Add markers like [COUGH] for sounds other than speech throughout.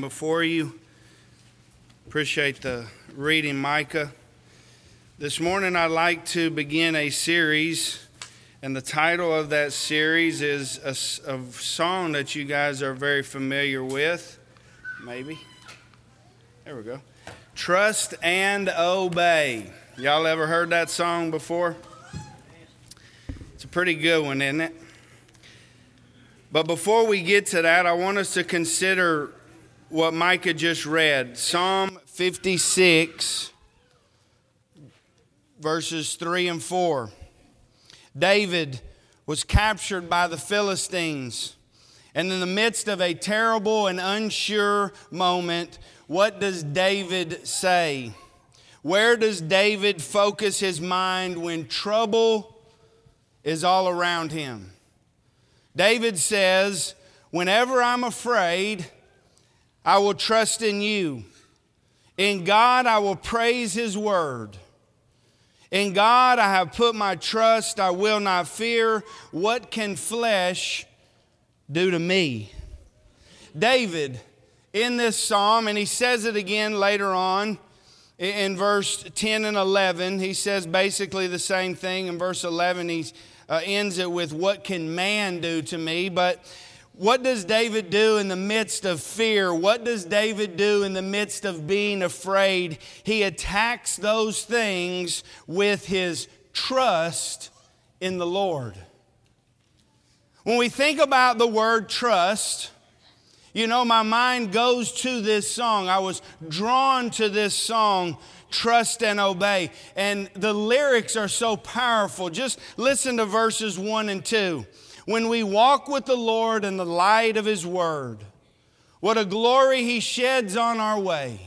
before you. Appreciate the reading, Micah. This morning, I'd like to begin a series, and the title of that series is a, a song that you guys are very familiar with. Maybe. There we go. Trust and Obey. Y'all ever heard that song before? It's a pretty good one, isn't it? But before we get to that, I want us to consider what Micah just read Psalm 56, verses 3 and 4. David was captured by the Philistines. And in the midst of a terrible and unsure moment, what does David say? Where does David focus his mind when trouble is all around him? David says, Whenever I'm afraid, I will trust in you. In God, I will praise His word. In God, I have put my trust. I will not fear. What can flesh do to me? David, in this psalm, and he says it again later on in verse 10 and 11, he says basically the same thing. In verse 11, he uh, ends it with, What can man do to me? But what does David do in the midst of fear? What does David do in the midst of being afraid? He attacks those things with his trust in the Lord. When we think about the word trust, you know, my mind goes to this song. I was drawn to this song, Trust and Obey. And the lyrics are so powerful. Just listen to verses 1 and 2 when we walk with the Lord in the light of His Word. What a glory He sheds on our way.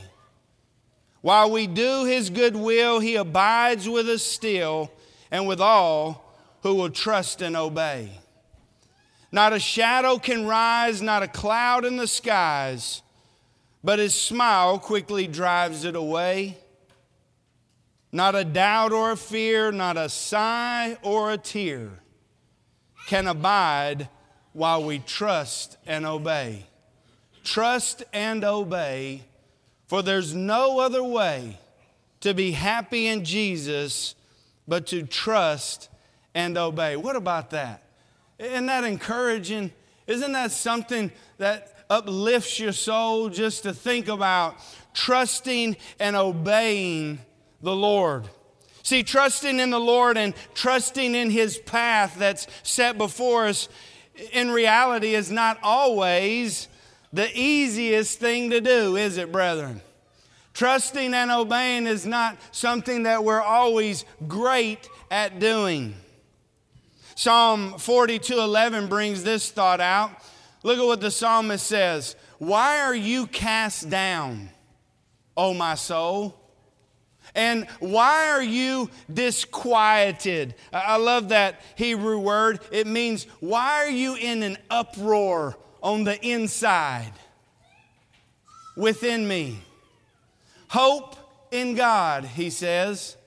While we do His good will, He abides with us still and with all who will trust and obey. Not a shadow can rise, not a cloud in the skies, but His smile quickly drives it away. Not a doubt or a fear, not a sigh or a tear can abide while we trust and obey. Trust and obey, for there's no other way to be happy in Jesus but to trust and obey. What about that? Isn't that encouraging? Isn't that something that uplifts your soul just to think about trusting and obeying the Lord? See, trusting in the Lord and trusting in His path that's set before us in reality is not always the easiest thing to do, is it, brethren? Trusting and obeying is not something that we're always great at doing. Psalm 42 11 brings this thought out. Look at what the psalmist says Why are you cast down, O my soul? And why are you disquieted? I love that Hebrew word. It means, why are you in an uproar on the inside within me? Hope in God, he says.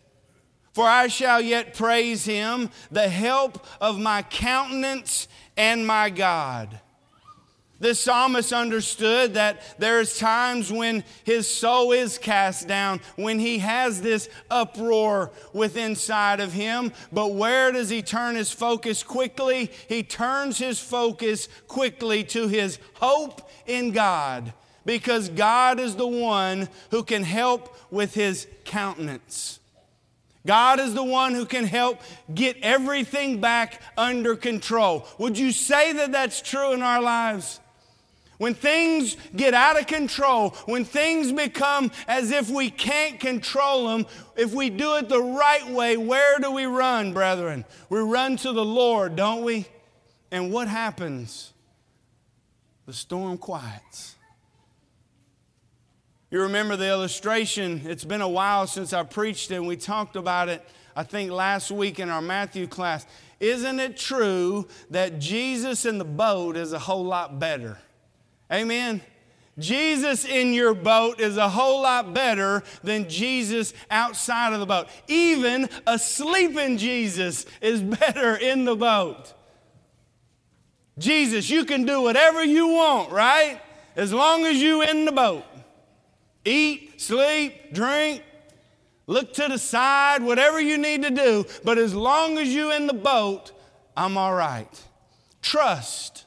For I shall yet praise him, the help of my countenance and my God. This psalmist understood that there's times when his soul is cast down, when he has this uproar within inside of him. But where does he turn his focus quickly? He turns his focus quickly to his hope in God, because God is the one who can help with his countenance. God is the one who can help get everything back under control. Would you say that that's true in our lives? When things get out of control, when things become as if we can't control them, if we do it the right way, where do we run, brethren? We run to the Lord, don't we? And what happens? The storm quiets. You remember the illustration? It's been a while since I preached it, and we talked about it, I think, last week in our Matthew class. Isn't it true that Jesus in the boat is a whole lot better? Amen. Jesus in your boat is a whole lot better than Jesus outside of the boat. Even a sleeping Jesus is [LAUGHS] better in the boat. Jesus, you can do whatever you want, right? As long as you in the boat, eat, sleep, drink, look to the side, whatever you need to do, but as long as you in the boat, I'm all right. Trust.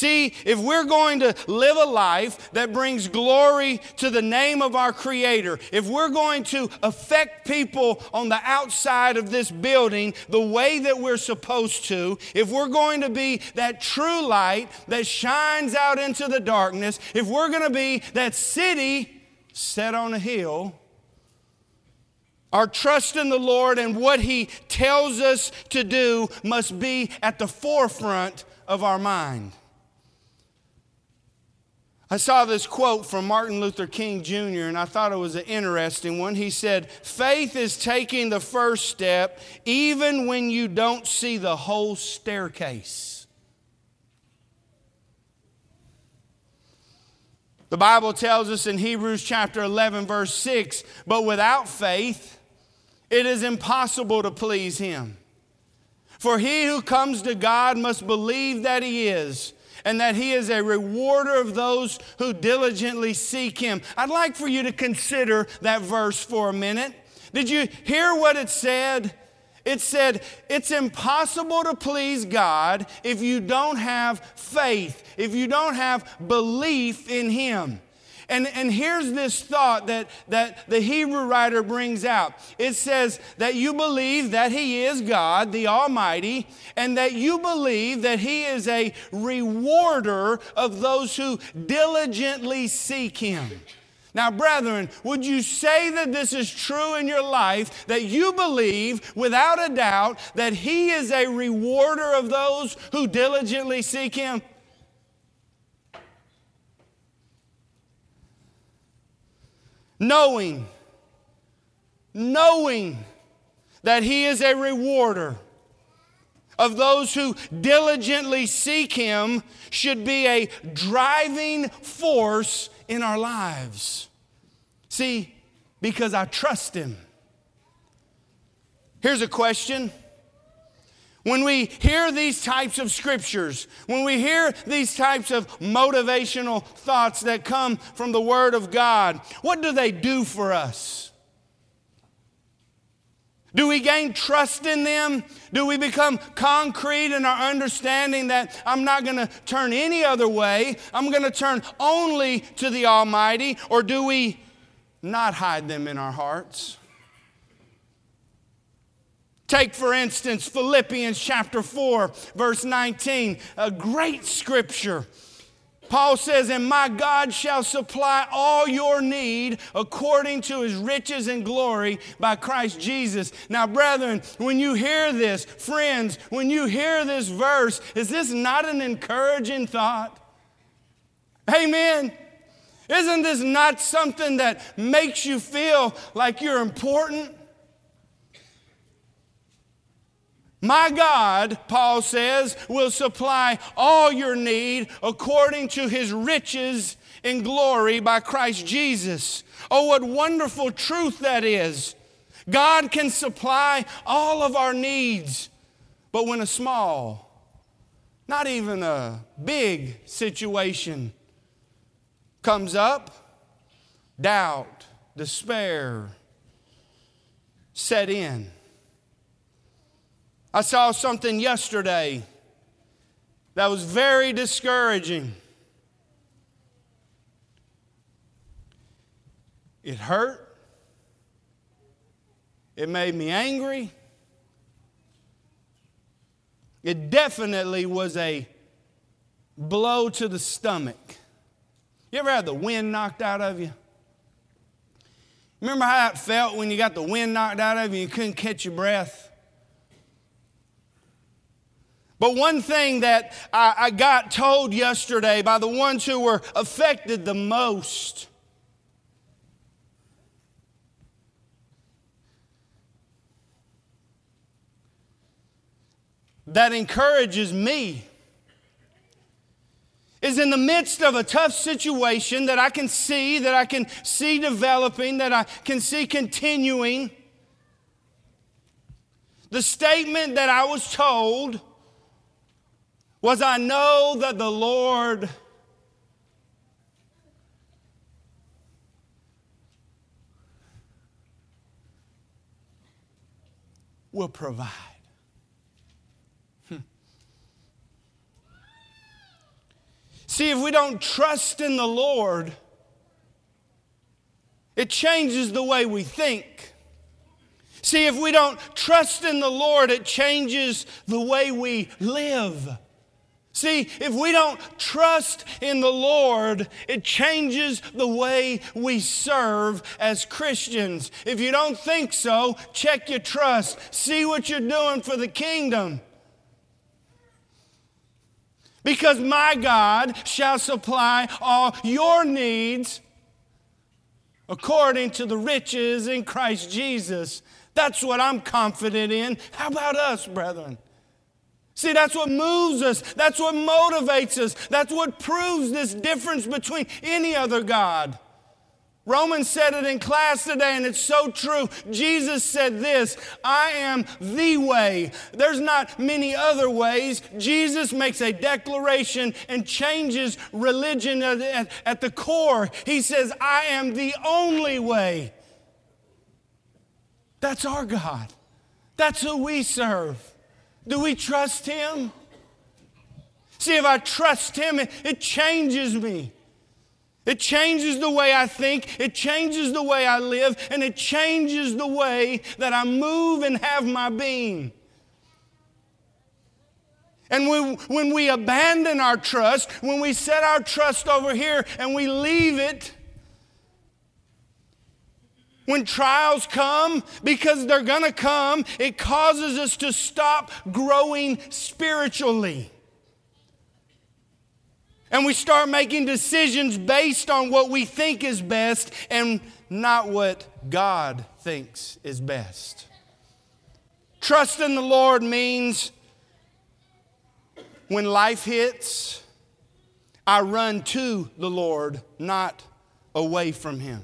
See, if we're going to live a life that brings glory to the name of our Creator, if we're going to affect people on the outside of this building the way that we're supposed to, if we're going to be that true light that shines out into the darkness, if we're going to be that city set on a hill, our trust in the Lord and what He tells us to do must be at the forefront of our mind. I saw this quote from Martin Luther King Jr., and I thought it was an interesting one. He said, Faith is taking the first step even when you don't see the whole staircase. The Bible tells us in Hebrews chapter 11, verse 6 but without faith, it is impossible to please Him. For he who comes to God must believe that He is and that He is a rewarder of those who diligently seek Him. I'd like for you to consider that verse for a minute. Did you hear what it said? It said, It's impossible to please God if you don't have faith, if you don't have belief in Him. And, and here's this thought that, that the Hebrew writer brings out it says that you believe that He is God, the Almighty, and that you believe that He is a rewarder of those who diligently seek Him. Now, brethren, would you say that this is true in your life, that you believe without a doubt that He is a rewarder of those who diligently seek Him? Knowing, knowing that He is a rewarder of those who diligently seek Him should be a driving force in our lives. See, because I trust Him. Here's a question when we hear these types of scriptures, when we hear these types of motivational thoughts that come from the Word of God, what do they do for us? Do we gain trust in them? Do we become concrete in our understanding that I'm not going to turn any other way? I'm going to turn only to the Almighty? Or do we not hide them in our hearts? Take, for instance, Philippians chapter 4, verse 19, a great scripture. Paul says, And my God shall supply all your need according to his riches and glory by Christ Jesus. Now, brethren, when you hear this, friends, when you hear this verse, is this not an encouraging thought? Amen. Isn't this not something that makes you feel like you're important? My God, Paul says, will supply all your need according to his riches in glory by Christ Jesus. Oh, what wonderful truth that is. God can supply all of our needs, but when a small, not even a big situation comes up, doubt, despair set in. I saw something yesterday that was very discouraging. It hurt. It made me angry. It definitely was a blow to the stomach. You ever had the wind knocked out of you? Remember how it felt when you got the wind knocked out of you and you couldn't catch your breath? But one thing that I, I, got told yesterday by the ones who were affected the most that encourages me is in the midst of a tough situation that I can see, that I can see developing, that I can see continuing. The statement that I was told was I know that the Lord will provide. Hmm. See, if we don't trust in the Lord, it changes the way we think. See, if we don't trust in the Lord, it changes the way we live. See, if we don't trust in the Lord, it changes the way we serve as Christians. If you don't think so, check your trust. See what you're doing for the kingdom. Because my God shall supply all your needs according to the riches in Christ Jesus. That's what I'm confident in. How about us, brethren? See, that's what moves us. That's what motivates us. That's what proves this difference between any other God. Romans said it in class today, and it's so true. Jesus said this I am the way. There's not many other ways. Jesus makes a declaration and changes religion at, at, at the core. He says, I am the only way. That's our God. That's who we serve. Do we trust Him? See, if I trust Him, it, it changes me. It changes the way I think, it changes the way I live, and it changes the way that I move and have my being. And when, when we abandon our trust, when we set our trust over here and we leave it, when trials come, because they're going to come, it causes us to stop growing spiritually. And we start making decisions based on what we think is best and not what God thinks is best. Trust in the Lord means when life hits, I run to the Lord, not away from Him.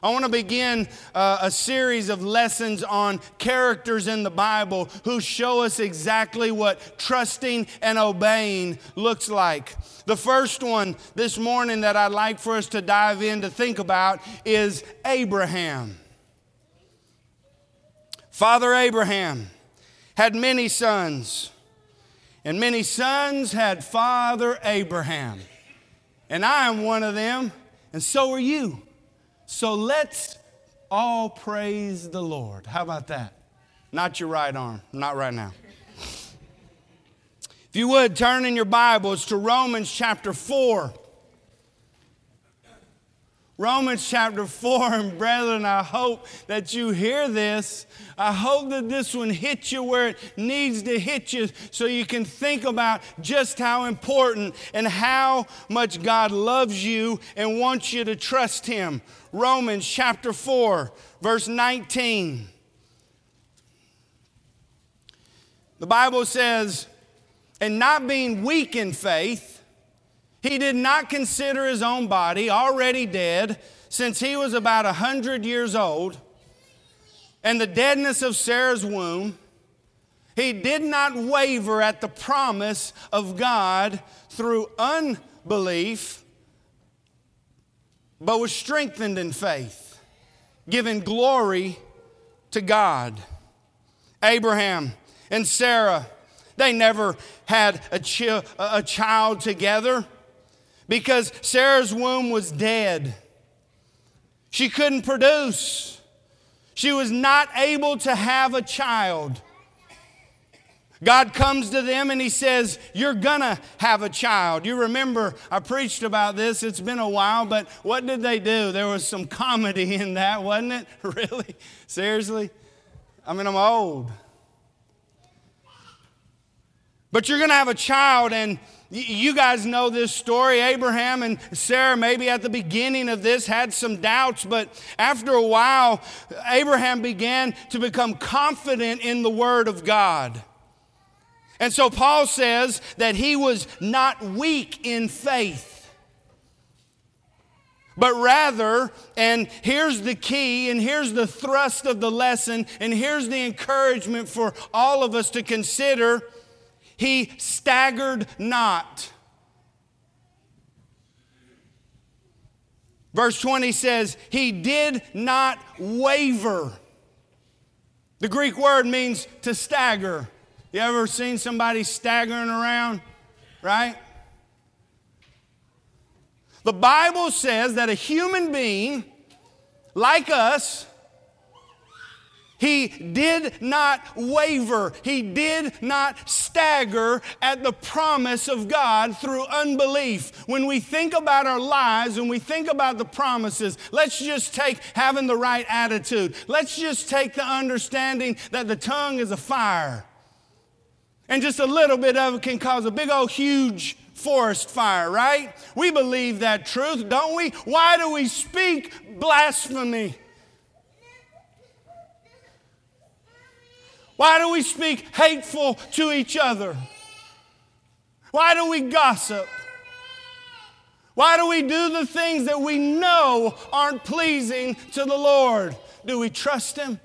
I want to begin uh, a series of lessons on characters in the Bible who show us exactly what trusting and obeying looks like. The first one this morning that I'd like for us to dive in to think about is Abraham. Father Abraham had many sons, and many sons had Father Abraham. And I am one of them, and so are you. So let's all praise the Lord. How about that? Not your right arm, not right now. If you would, turn in your Bibles to Romans chapter 4. Romans chapter 4, and brethren, I hope that you hear this. I hope that this one hits you where it needs to hit you so you can think about just how important and how much God loves you and wants you to trust Him. Romans chapter 4, verse 19. The Bible says, and not being weak in faith, he did not consider his own body already dead since he was about a 100 years old and the deadness of Sarah's womb. He did not waver at the promise of God through unbelief, but was strengthened in faith, giving glory to God. Abraham and Sarah, they never had a, chi- a child together because Sarah's womb was dead. She couldn't produce. She was not able to have a child. God comes to them and He says, You're gonna have a child. You remember, I preached about this, it's been a while, but what did they do? There was some comedy [LAUGHS] in that, wasn't it? [LAUGHS] Really? Seriously? I mean, I'm old. But you're gonna have a child, and you guys know this story. Abraham and Sarah, maybe at the beginning of this, had some doubts, but after a while, Abraham began to become confident in the Word of God. And so Paul says that he was not weak in faith but rather, and here's the key, and here's the thrust of the lesson, and here's the encouragement for all of us to consider he staggered not. Verse 20 says, He did not waver. The Greek word means to stagger. You ever seen somebody staggering around? Right? The Bible says that a human being like us he did not waver. He did not stagger at the promise of God through unbelief. When we think about our lives, when we think about the promises, let's just take having the right attitude. Let's just take the understanding that the tongue is a fire. And just a little bit of it can cause a big old huge forest fire, right? We believe that truth, don't we? Why do we speak blasphemy? Why do we speak hateful to each other? Why do we gossip? Why do we do the things that we know aren't pleasing to the Lord? Do we trust Him?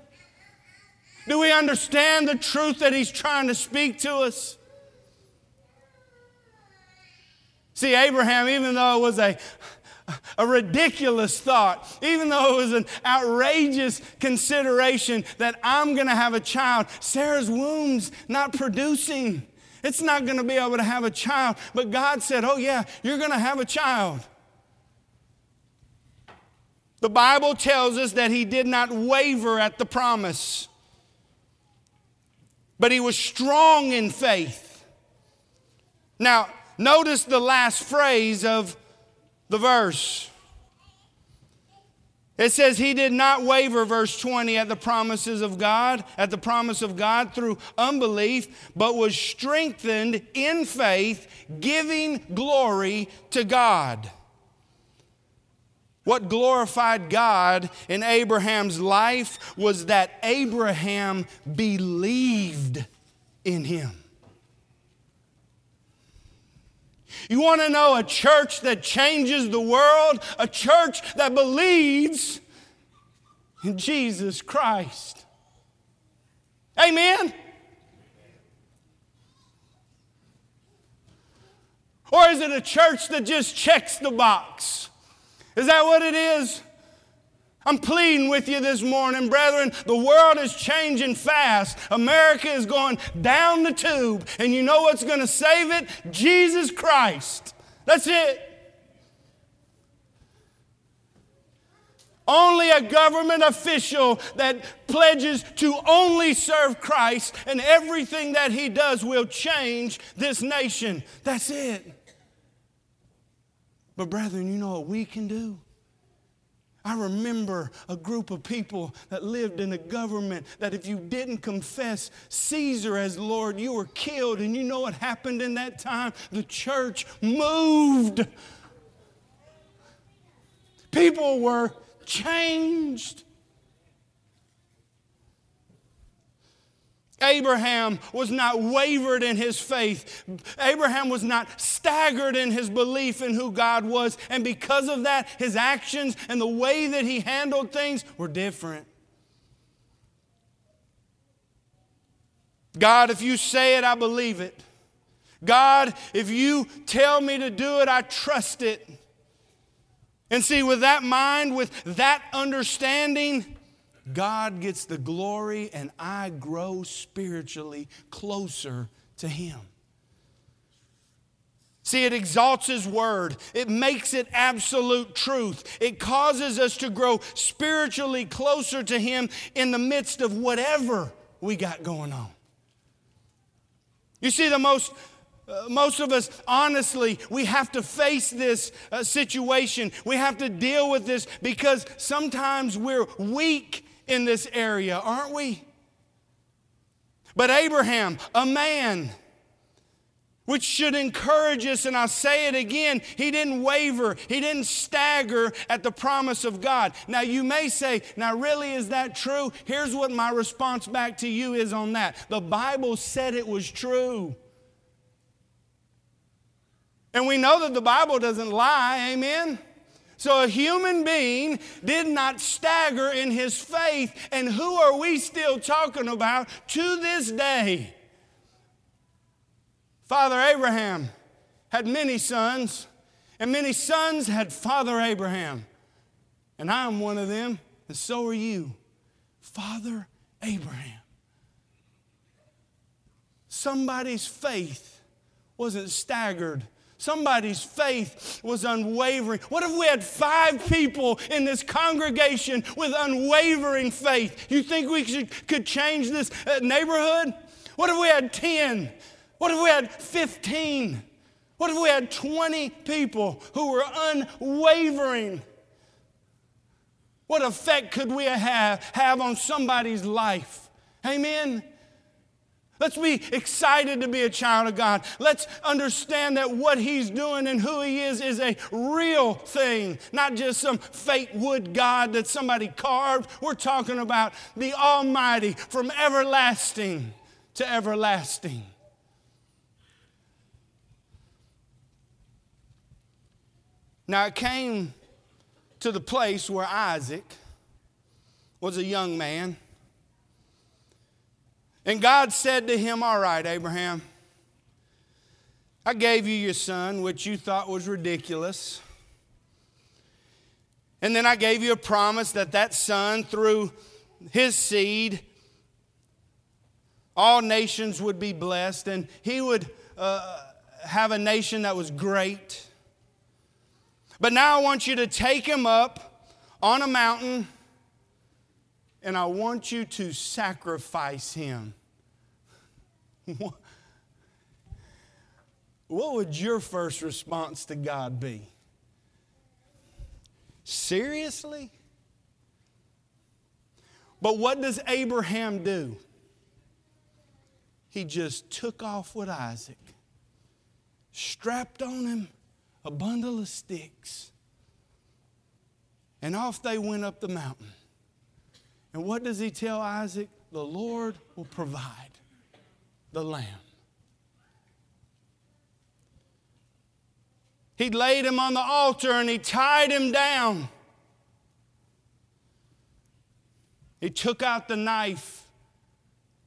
Do we understand the truth that He's trying to speak to us? See, Abraham, even though it was a a ridiculous thought, even though it was an outrageous consideration that I'm going to have a child. Sarah's womb's not producing. It's not going to be able to have a child. But God said, Oh, yeah, you're going to have a child. The Bible tells us that he did not waver at the promise, but he was strong in faith. Now, notice the last phrase of the verse. It says he did not waver, verse 20, at the promises of God, at the promise of God through unbelief, but was strengthened in faith, giving glory to God. What glorified God in Abraham's life was that Abraham believed in him. You want to know a church that changes the world? A church that believes in Jesus Christ. Amen? Or is it a church that just checks the box? Is that what it is? I'm pleading with you this morning, brethren. The world is changing fast. America is going down the tube. And you know what's going to save it? Jesus Christ. That's it. Only a government official that pledges to only serve Christ and everything that he does will change this nation. That's it. But, brethren, you know what we can do? I remember a group of people that lived in a government that if you didn't confess Caesar as Lord, you were killed. And you know what happened in that time? The church moved. People were changed. Abraham was not wavered in his faith. Abraham was not staggered in his belief in who God was. And because of that, his actions and the way that he handled things were different. God, if you say it, I believe it. God, if you tell me to do it, I trust it. And see, with that mind, with that understanding, God gets the glory and I grow spiritually closer to Him. See, it exalts His Word. It makes it absolute truth. It causes us to grow spiritually closer to Him in the midst of whatever we got going on. You see, the most uh, most of us, honestly, we have to face this uh, situation. We have to deal with this because sometimes we're weak in this area, aren't we? But Abraham, a man, which should encourage us, and I'll say it again, he didn't waver, he didn't stagger at the promise of God. Now, you may say, now, really, is that true? Here's what my response back to you is on that the Bible said it was true. And we know that the Bible doesn't lie, amen? So a human being did not stagger in his faith. And who are we still talking about to this day? Father Abraham had many sons, and many sons had Father Abraham. And I'm one of them, and so are you. Father Abraham. somebody's faith wasn't staggered. Somebody's faith was unwavering. What if we had five people in this congregation with unwavering faith? You think we should, could change this uh, neighborhood? What if we had 10? What if we had 15? What if we had 20 people who were unwavering? What effect could we have, have on somebody's life? Amen. Let's be excited to be a child of God. Let's understand that what He's doing and who He is is a real thing, not just some fake wood God that somebody carved. We're talking about the Almighty from everlasting to everlasting. Now it came to the place where Isaac was a young man. And God said to him, All right, Abraham, I gave you your son, which you thought was ridiculous. And then I gave you a promise that that son, through his seed, all nations would be blessed and he would uh, have a nation that was great. But now I want you to take him up on a mountain and I want you to sacrifice him. [LAUGHS] what would your first response to God be? Seriously? But what does Abraham do? He just took off with Isaac, strapped on him a bundle of sticks, and off they went up the mountain. And what does he tell Isaac? The Lord will provide the lamb. He laid him on the altar and he tied him down. He took out the knife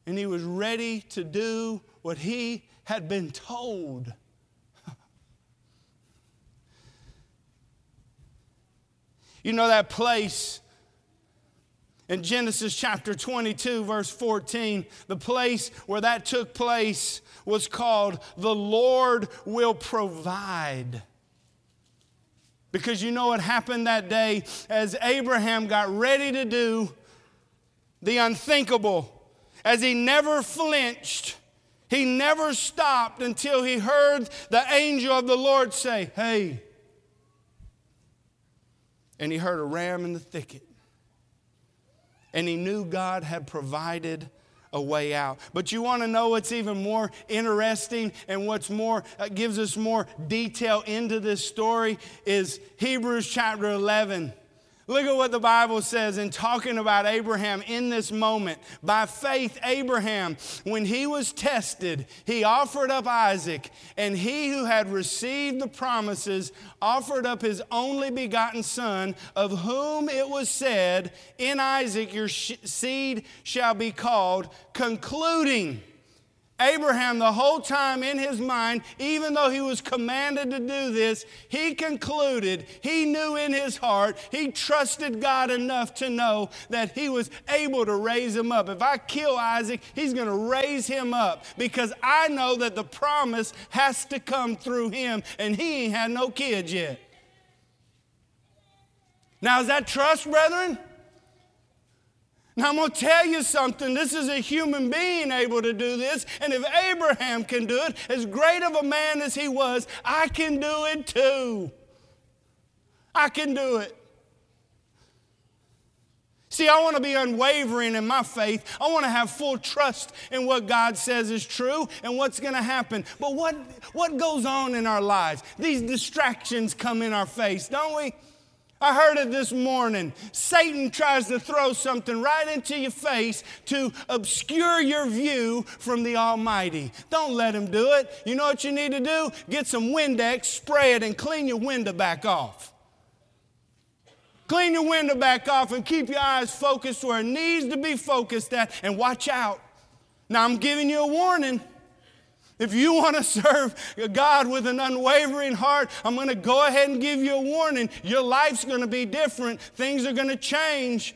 and he was ready to do what he had been told. [LAUGHS] you know that place in Genesis chapter 22, verse 14, the place where that took place was called The Lord Will Provide. Because you know what happened that day as Abraham got ready to do the unthinkable, as he never flinched, he never stopped until he heard the angel of the Lord say, Hey. And he heard a ram in the thicket and he knew God had provided a way out. But you want to know what's even more interesting and what's more uh, gives us more detail into this story is Hebrews chapter 11. Look at what the Bible says in talking about Abraham in this moment. By faith, Abraham, when he was tested, he offered up Isaac, and he who had received the promises offered up his only begotten son, of whom it was said, In Isaac your seed shall be called, concluding Abraham, the whole time in his mind, even though he was commanded to do this, he concluded, he knew in his heart, he trusted God enough to know that he was able to raise him up. If I kill Isaac, he's going to raise him up because I know that the promise has to come through him, and he ain't had no kids yet. Now, is that trust, brethren? Now, I'm going to tell you something. This is a human being able to do this. And if Abraham can do it, as great of a man as he was, I can do it too. I can do it. See, I want to be unwavering in my faith. I want to have full trust in what God says is true and what's going to happen. But what, what goes on in our lives? These distractions come in our face, don't we? I heard it this morning. Satan tries to throw something right into your face to obscure your view from the Almighty. Don't let him do it. You know what you need to do? Get some Windex, spray it, and clean your window back off. Clean your window back off and keep your eyes focused where it needs to be focused at and watch out. Now, I'm giving you a warning. If you want to [LAUGHS] serve God with an unwavering heart, I'm going to go ahead and give you a warning. Your life's going to be different, things are going to change.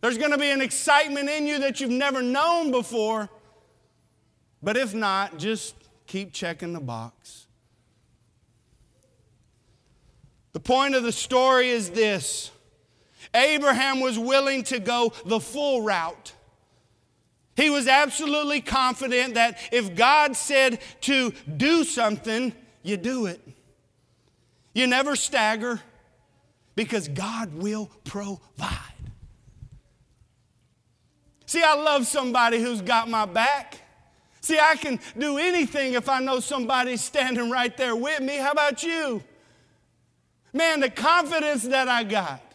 There's going to be an excitement in you that you've never known before. But if not, just keep checking the box. The point of the story is this Abraham was willing to go the full route. He was absolutely confident that if God said to do something, you do it. You never stagger because God will provide. See, I love somebody who's got my back. See, I can do anything if I know somebody's standing right there with me. How about you? Man, the confidence that I got.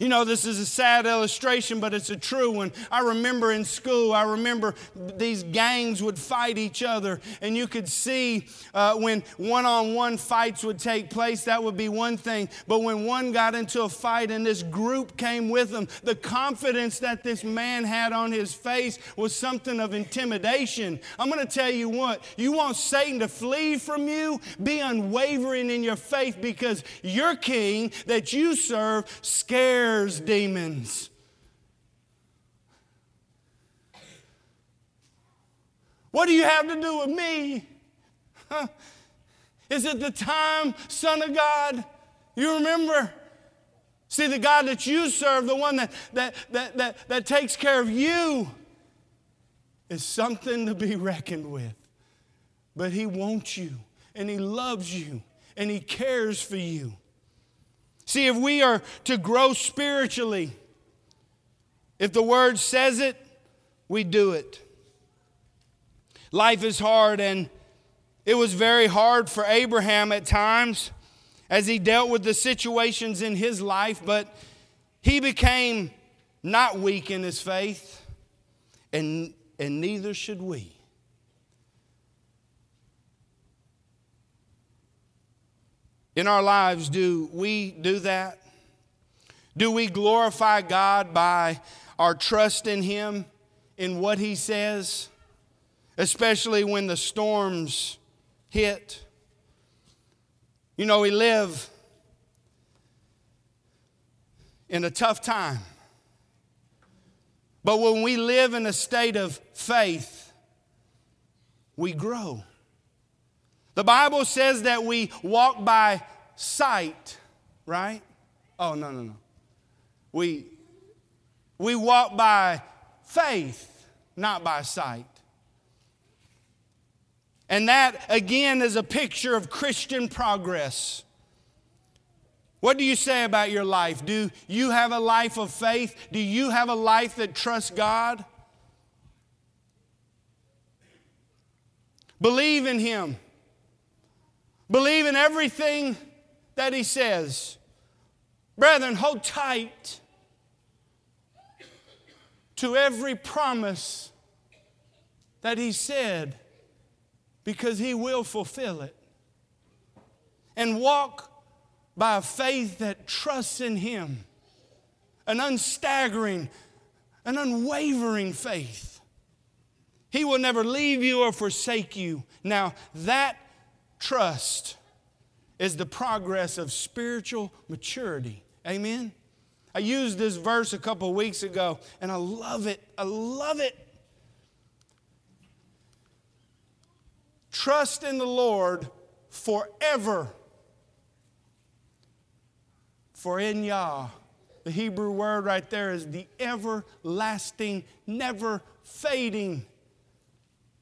You know, this is a sad illustration, but it's a true one. I remember in school, I remember these gangs would fight each other, and you could see uh, when one on one fights would take place, that would be one thing. But when one got into a fight and this group came with them, the confidence that this man had on his face was something of intimidation. I'm going to tell you what, you want Satan to flee from you? Be unwavering in your faith because your king that you serve scares scares demons. What do you have to do with me? Huh? Is it the time, Son of God? You remember? See, the God that you serve, the one that, that, that, that, that takes care of you, is something to be [LAUGHS] reckoned with. But He wants you, and He loves you, and He cares for you. See, if we are to grow spiritually, if the word says it, we do it. Life is hard, and it was very hard for Abraham at times as he dealt with the situations in his life, but he became not weak in his faith, and, and neither should we. In our lives, do we do that? Do we glorify God by our trust in Him, in what He says, especially when the storms hit? You know, we live in a tough time. But when we live in a state of faith, we grow. The Bible says that we walk by sight, right? Oh, no, no, no. We, we walk by faith, not by sight. And that, again, is a picture of Christian progress. What do you say about your life? Do you have a life of faith? Do you have a life that trusts God? Believe in Him. Believe in everything that He says. Brethren, hold tight to every promise that He said because He will fulfill it. And walk by a faith that trusts in Him, an unstaggering, an unwavering faith. He will never leave you or forsake you. Now, that trust is the progress of spiritual maturity. Amen? I used this verse a couple weeks ago, and I love it. I love it. Trust in the Lord forever. For in Yah, the Hebrew word right there is the everlasting, never fading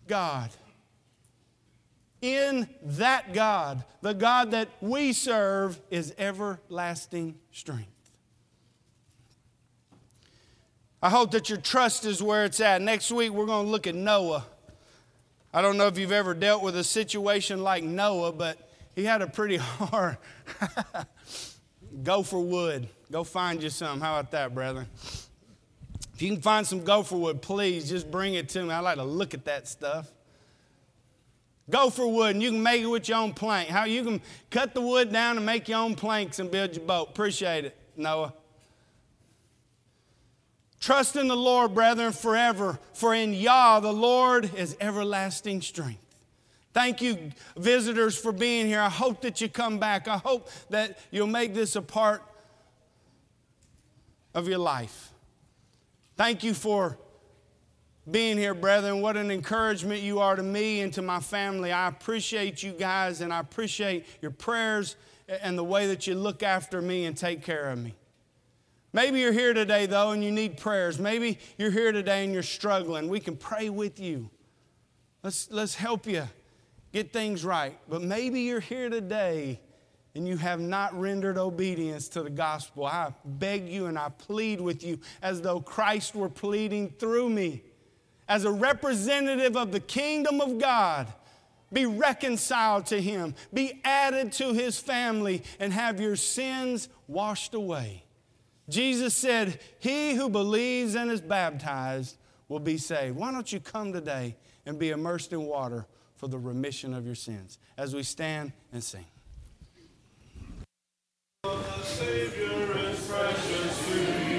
God in that God, the God that we serve, is everlasting strength. I hope that your trust is where it's at. Next week, we're going to look at Noah. I don't know if you've ever dealt with a situation like Noah, but he had a pretty [LAUGHS] hard. gopher wood. Go find you some. How about that, brethren? If you can find some gopher wood, please just bring it to me. I like to look at that stuff. Gopher wood, and you can make it with your own plank. How you can cut the wood down and make your own planks and build your boat. Appreciate it, Noah. Trust in the Lord, brethren, forever, for in Yah the Lord is everlasting strength. Thank you, visitors, for being here. I hope that you come back. I hope that you'll make this a part of your life. Thank you for being here, brethren. What an encouragement you are to me and to my family. I appreciate you guys and I appreciate your prayers and the way that you look after me and take care of me. Maybe you're here today, though, and you need prayers. Maybe you're here today and you're struggling. We can pray with you. Let's, let's help you get things right. But maybe you're here today and you have not rendered obedience to the gospel. I beg you and I plead with you as though Christ were pleading through me as a representative of the kingdom of God, be reconciled to Him, be added to His family, and have your sins washed away. Jesus said, He who believes and is baptized will be saved. Why don't you come today and be immersed in water for the remission of your sins as we stand and sing? The Savior is precious to you.